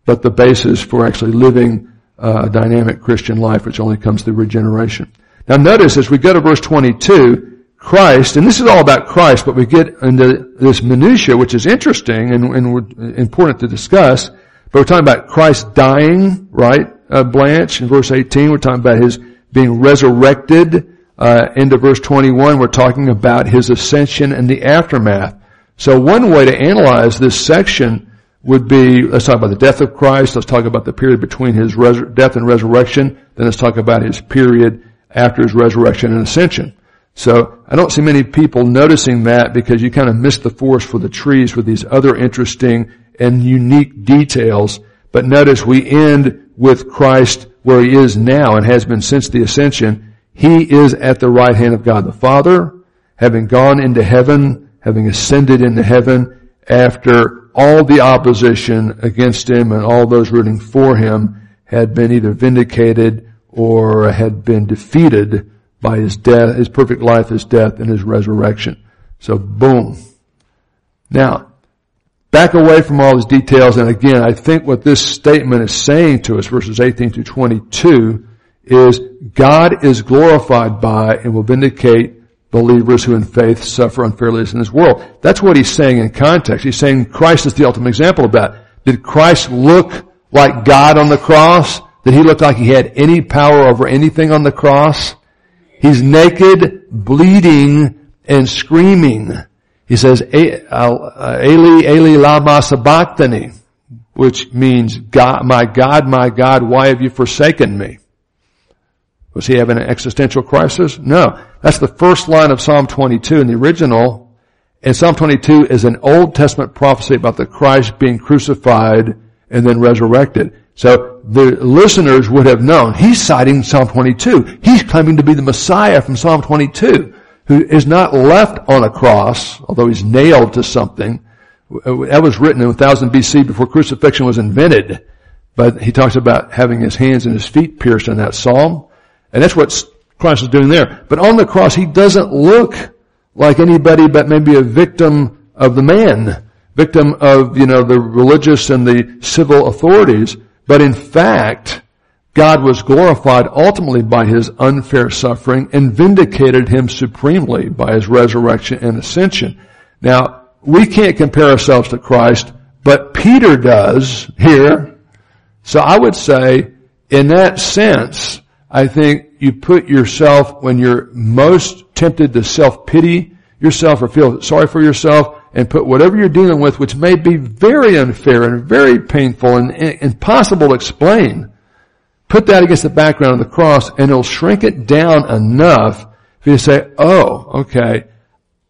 but the basis for actually living uh, dynamic Christian life, which only comes through regeneration. Now notice as we go to verse 22, Christ, and this is all about Christ, but we get into this minutia, which is interesting and, and important to discuss. But we're talking about Christ dying, right? Uh, Blanche in verse 18. We're talking about his being resurrected. Uh, into verse 21, we're talking about his ascension and the aftermath. So one way to analyze this section would be, let's talk about the death of Christ, let's talk about the period between his res- death and resurrection, then let's talk about his period after his resurrection and ascension. So I don't see many people noticing that because you kind of miss the forest for the trees with these other interesting and unique details. But notice we end with Christ where he is now and has been since the ascension. He is at the right hand of God the Father, having gone into heaven, having ascended into heaven after all the opposition against him and all those rooting for him had been either vindicated or had been defeated by his death, his perfect life, his death, and his resurrection. So boom. Now, back away from all these details, and again, I think what this statement is saying to us, verses 18 to 22, is God is glorified by and will vindicate believers who in faith suffer unfairly in this world. That's what he's saying in context. He's saying Christ is the ultimate example of that. Did Christ look like God on the cross? Did he look like he had any power over anything on the cross? He's naked, bleeding, and screaming. He says, uh, Eli, Eli lama sabachthani, which means, God, my God, my God, why have you forsaken me? Was he having an existential crisis? No. That's the first line of Psalm 22 in the original. And Psalm 22 is an Old Testament prophecy about the Christ being crucified and then resurrected. So the listeners would have known he's citing Psalm 22. He's claiming to be the Messiah from Psalm 22 who is not left on a cross, although he's nailed to something. That was written in 1000 BC before crucifixion was invented. But he talks about having his hands and his feet pierced in that psalm. And that's what Christ is doing there. But on the cross, he doesn't look like anybody but maybe a victim of the man, victim of, you know, the religious and the civil authorities. But in fact, God was glorified ultimately by his unfair suffering and vindicated him supremely by his resurrection and ascension. Now, we can't compare ourselves to Christ, but Peter does here. So I would say, in that sense, I think you put yourself when you're most tempted to self-pity yourself or feel sorry for yourself and put whatever you're dealing with, which may be very unfair and very painful and, impossible to explain, put that against the background of the cross and it'll shrink it down enough for you to say, oh, okay,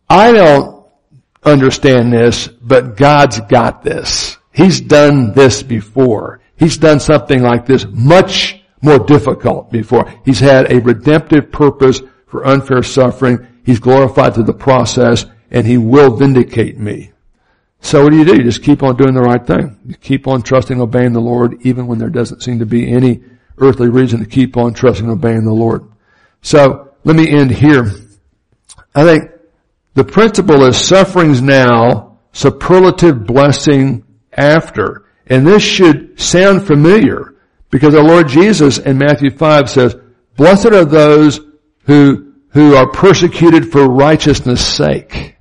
I don't understand this, but God's got this. He's done this before. He's done something like this much more difficult before. He's had a redemptive purpose for unfair suffering. He's glorified through the process and he will vindicate me. So what do you do? You just keep on doing the right thing. You keep on trusting, obeying the Lord, even when there doesn't seem to be any earthly reason to keep on trusting, obeying the Lord. So let me end here. I think the principle is sufferings now, superlative blessing after. And this should sound familiar because our Lord Jesus in Matthew 5 says, blessed are those who, who are persecuted for righteousness sake.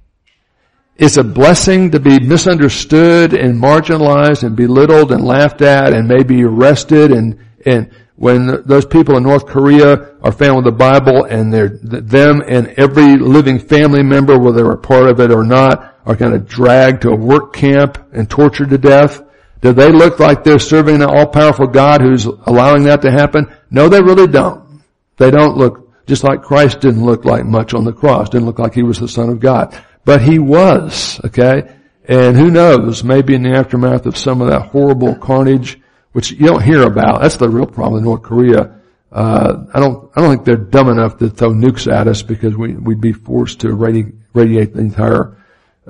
It's a blessing to be misunderstood and marginalized and belittled and laughed at and maybe arrested and, and when those people in North Korea are found with the Bible and they're, them and every living family member, whether they're a part of it or not, are kind of dragged to a work camp and tortured to death. Do they look like they're serving an all-powerful God who's allowing that to happen? No, they really don't. They don't look, just like Christ didn't look like much on the cross, didn't look like he was the Son of God. But he was, okay? And who knows, maybe in the aftermath of some of that horrible carnage, which you don't hear about, that's the real problem in North Korea. Uh, I don't, I don't think they're dumb enough to throw nukes at us because we, we'd be forced to radi- radiate the entire,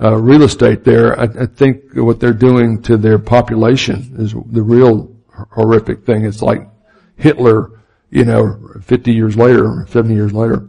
uh, real estate there. I, I think what they're doing to their population is the real horrific thing. It's like Hitler, you know, 50 years later, 70 years later.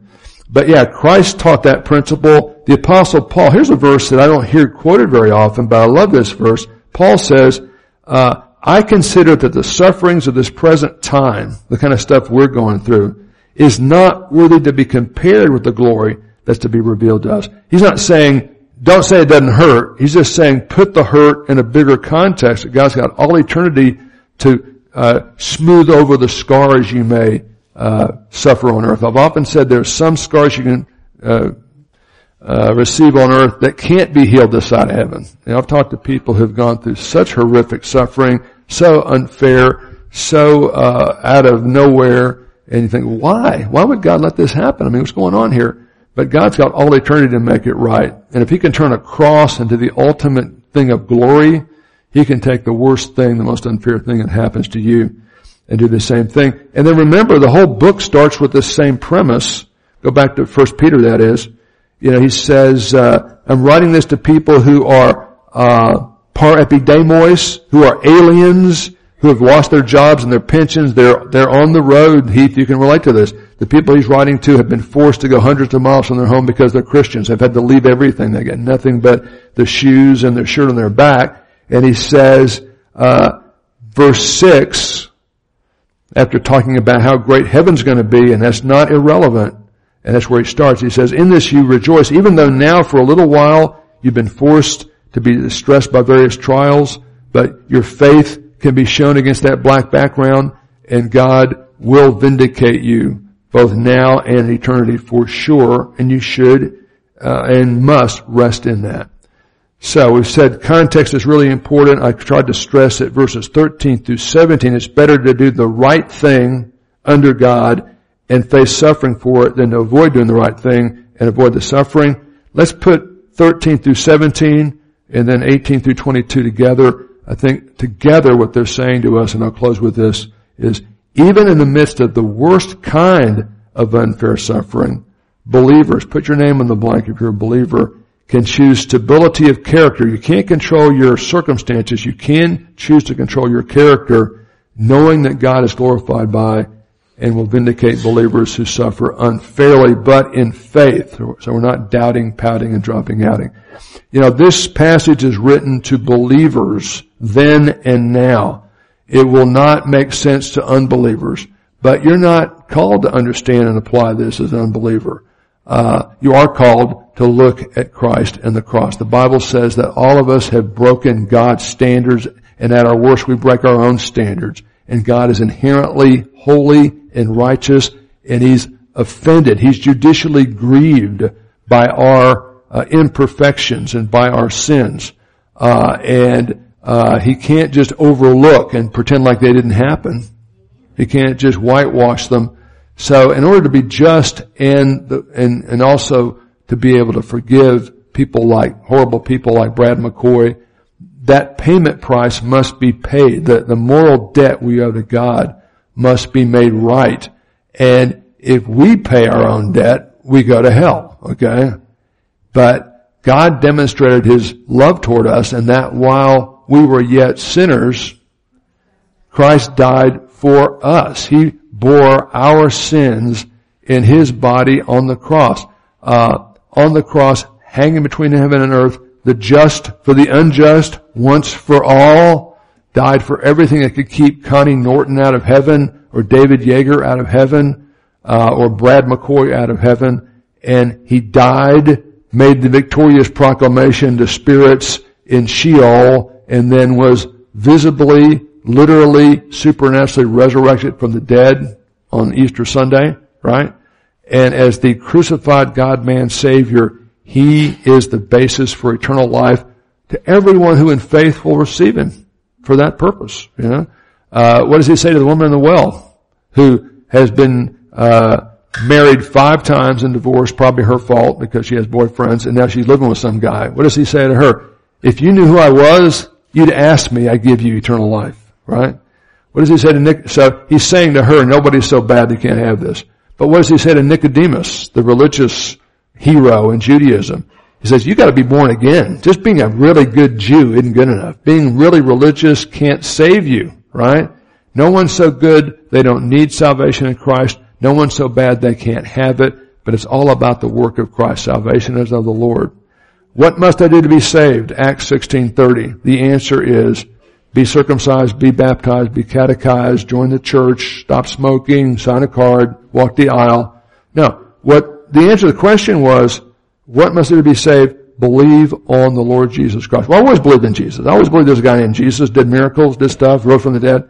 But yeah, Christ taught that principle. The apostle Paul, here's a verse that I don't hear quoted very often, but I love this verse. Paul says, uh, I consider that the sufferings of this present time, the kind of stuff we're going through, is not worthy to be compared with the glory that's to be revealed to us. He's not saying, don't say it doesn't hurt. He's just saying put the hurt in a bigger context God's got all eternity to uh, smooth over the scars you may uh, suffer on earth. I've often said there's some scars you can uh, receive on earth that can't be healed this side of heaven. I've talked to people who've gone through such horrific suffering, so unfair, so uh, out of nowhere, and you think, why? Why would God let this happen? I mean, what's going on here? But God's got all eternity to make it right. And if He can turn a cross into the ultimate thing of glory, He can take the worst thing, the most unfair thing that happens to you and do the same thing. And then remember, the whole book starts with the same premise. Go back to First Peter, that is. You know, he says, uh, "I'm writing this to people who are uh, par epidemos, who are aliens, who have lost their jobs and their pensions. They're they're on the road. Heath, you can relate to this. The people he's writing to have been forced to go hundreds of miles from their home because they're Christians. They've had to leave everything. They got nothing but the shoes and their shirt on their back. And he says, uh, verse six, after talking about how great heaven's going to be, and that's not irrelevant. And that's where he starts. He says, in this you rejoice, even though now for a little while you've been forced to be distressed by various trials, but your faith can be shown against that black background, and God will vindicate you both now and eternity for sure, and you should uh, and must rest in that. So we've said context is really important. I tried to stress that verses 13 through 17, it's better to do the right thing under God and face suffering for it than to avoid doing the right thing and avoid the suffering. Let's put 13 through 17 and then 18 through 22 together. I think together what they're saying to us, and I'll close with this, is even in the midst of the worst kind of unfair suffering, believers, put your name on the blank if you're a believer, can choose stability of character. You can't control your circumstances. You can choose to control your character knowing that God is glorified by and will vindicate believers who suffer unfairly, but in faith. So we're not doubting, pouting, and dropping outing. You know, this passage is written to believers then and now. It will not make sense to unbelievers, but you're not called to understand and apply this as an unbeliever. Uh, you are called to look at Christ and the cross. The Bible says that all of us have broken God's standards and at our worst we break our own standards. And God is inherently holy and righteous and He's offended. He's judicially grieved by our uh, imperfections and by our sins. Uh, and uh, He can't just overlook and pretend like they didn't happen. He can't just whitewash them. So in order to be just and, the, and, and also to be able to forgive people like, horrible people like Brad McCoy, that payment price must be paid. The, the moral debt we owe to God must be made right. And if we pay our own debt, we go to hell, okay? But God demonstrated His love toward us and that while we were yet sinners, Christ died for us. He bore our sins in His body on the cross. Uh, on the cross, hanging between heaven and earth, the just for the unjust, once for all, died for everything that could keep Connie Norton out of heaven, or David Yeager out of heaven, uh, or Brad McCoy out of heaven, and he died, made the victorious proclamation to spirits in Sheol, and then was visibly, literally, supernaturally resurrected from the dead on Easter Sunday, right? And as the crucified God-man Savior, he is the basis for eternal life to everyone who in faith will receive Him for that purpose. You know, uh, what does He say to the woman in the well who has been uh, married five times and divorced, probably her fault because she has boyfriends, and now she's living with some guy? What does He say to her? If you knew who I was, you'd ask me. I give you eternal life, right? What does He say to Nick? So He's saying to her, nobody's so bad they can't have this. But what does He say to Nicodemus, the religious hero in Judaism. He says, you gotta be born again. Just being a really good Jew isn't good enough. Being really religious can't save you, right? No one's so good they don't need salvation in Christ. No one's so bad they can't have it. But it's all about the work of Christ. Salvation is of the Lord. What must I do to be saved? Acts 16:30. The answer is be circumcised, be baptized, be catechized, join the church, stop smoking, sign a card, walk the aisle. No, what the answer to the question was, what must I do to be saved? Believe on the Lord Jesus Christ. Well, I always believed in Jesus. I always believed there's a guy named Jesus, did miracles, did stuff, rose from the dead.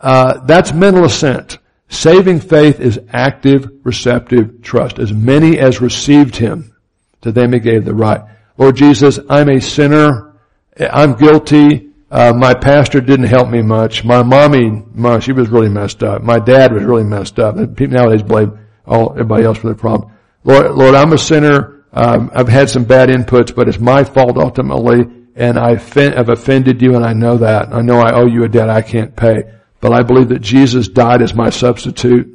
Uh, that's mental assent. Saving faith is active, receptive trust. As many as received him, to them he gave the right. Lord Jesus, I'm a sinner. I'm guilty. Uh, my pastor didn't help me much. My mommy, she was really messed up. My dad was really messed up. People nowadays blame all everybody else for their problem. Lord, Lord, I'm a sinner. Um, I've had some bad inputs, but it's my fault ultimately, and I've offended you, and I know that. I know I owe you a debt I can't pay. But I believe that Jesus died as my substitute.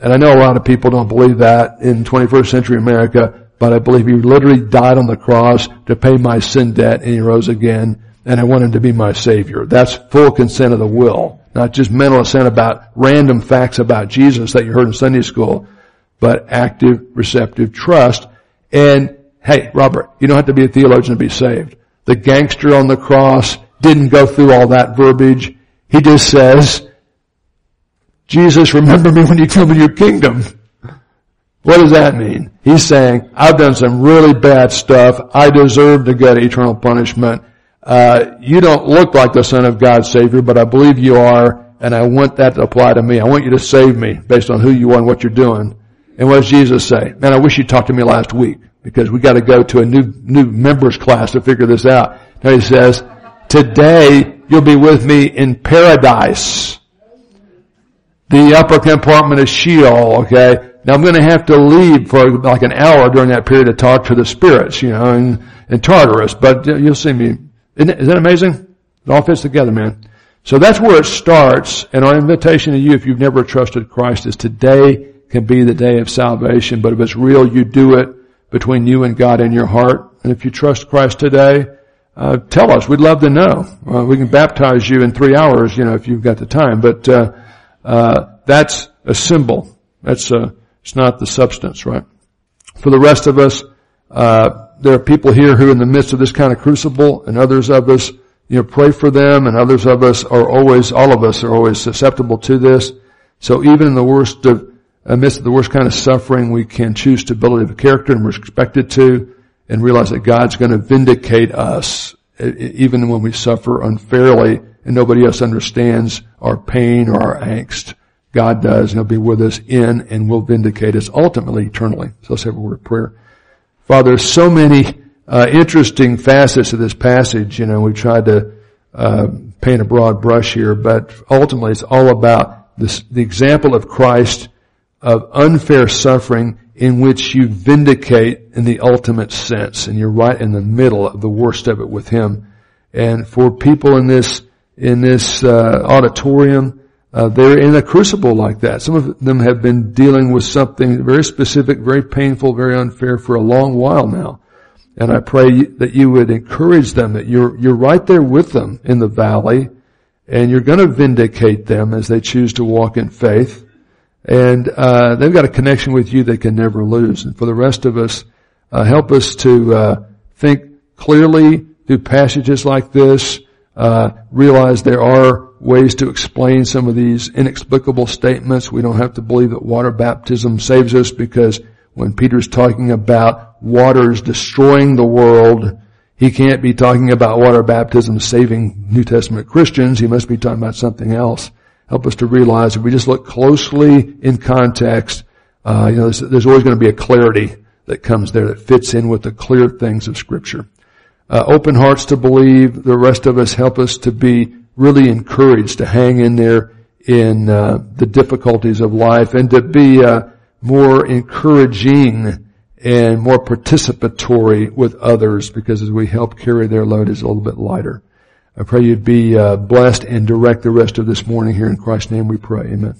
And I know a lot of people don't believe that in 21st century America, but I believe he literally died on the cross to pay my sin debt and he rose again and I want him to be my savior. That's full consent of the will, not just mental assent about random facts about Jesus that you heard in Sunday school, but active, receptive trust. And hey, Robert, you don't have to be a theologian to be saved. The gangster on the cross didn't go through all that verbiage. He just says, Jesus, remember me when you come in your kingdom. What does that mean? He's saying, I've done some really bad stuff. I deserve to get eternal punishment. Uh, you don't look like the Son of God Savior, but I believe you are, and I want that to apply to me. I want you to save me based on who you are and what you're doing. And what does Jesus say? Man, I wish you talked to me last week because we got to go to a new new members class to figure this out. Now he says, today you'll be with me in paradise. The upper compartment of Sheol, okay? Now I'm going to have to leave for like an hour during that period to talk to the spirits, you know, in, in Tartarus, but you'll see me. Isn't that amazing? It all fits together, man. So that's where it starts, and our invitation to you, if you've never trusted Christ, is today can be the day of salvation, but if it's real, you do it between you and God in your heart. And if you trust Christ today, uh, tell us. We'd love to know. Uh, we can baptize you in three hours, you know, if you've got the time. But uh, uh that's a symbol. That's a, uh, it's not the substance, right? For the rest of us, uh, there are people here who, in the midst of this kind of crucible, and others of us, you know, pray for them, and others of us are always, all of us are always susceptible to this. So even in the worst of amidst the worst kind of suffering, we can choose stability of character and we're expected to and realize that God's going to vindicate us even when we suffer unfairly and nobody else understands our pain or our angst. God does and He'll be with us in and will vindicate us ultimately eternally. So let's have a word of prayer. Father, there's so many uh, interesting facets of this passage. You know, we tried to uh, paint a broad brush here, but ultimately it's all about this, the example of Christ of unfair suffering in which you vindicate in the ultimate sense and you're right in the middle of the worst of it with him. And for people in this, in this, uh, auditorium, uh, they're in a crucible like that. Some of them have been dealing with something very specific, very painful, very unfair for a long while now. And I pray that you would encourage them, that you're, you're right there with them in the valley, and you're going to vindicate them as they choose to walk in faith. And uh, they've got a connection with you they can never lose. And for the rest of us, uh, help us to uh, think clearly through passages like this. Uh, realize there are ways to explain some of these inexplicable statements. We don't have to believe that water baptism saves us because when Peter's talking about waters destroying the world, he can't be talking about water baptism saving New Testament Christians. He must be talking about something else. Help us to realize if we just look closely in context, uh, you know, there's, there's, always going to be a clarity that comes there that fits in with the clear things of Scripture. Uh, open hearts to believe. The rest of us help us to be really encouraged to hang in there in uh, the difficulties of life and to be uh, more encouraging and more participatory with others because as we help carry their load it's a little bit lighter. I pray you'd be uh, blessed and direct the rest of this morning here in Christ's name we pray. Amen.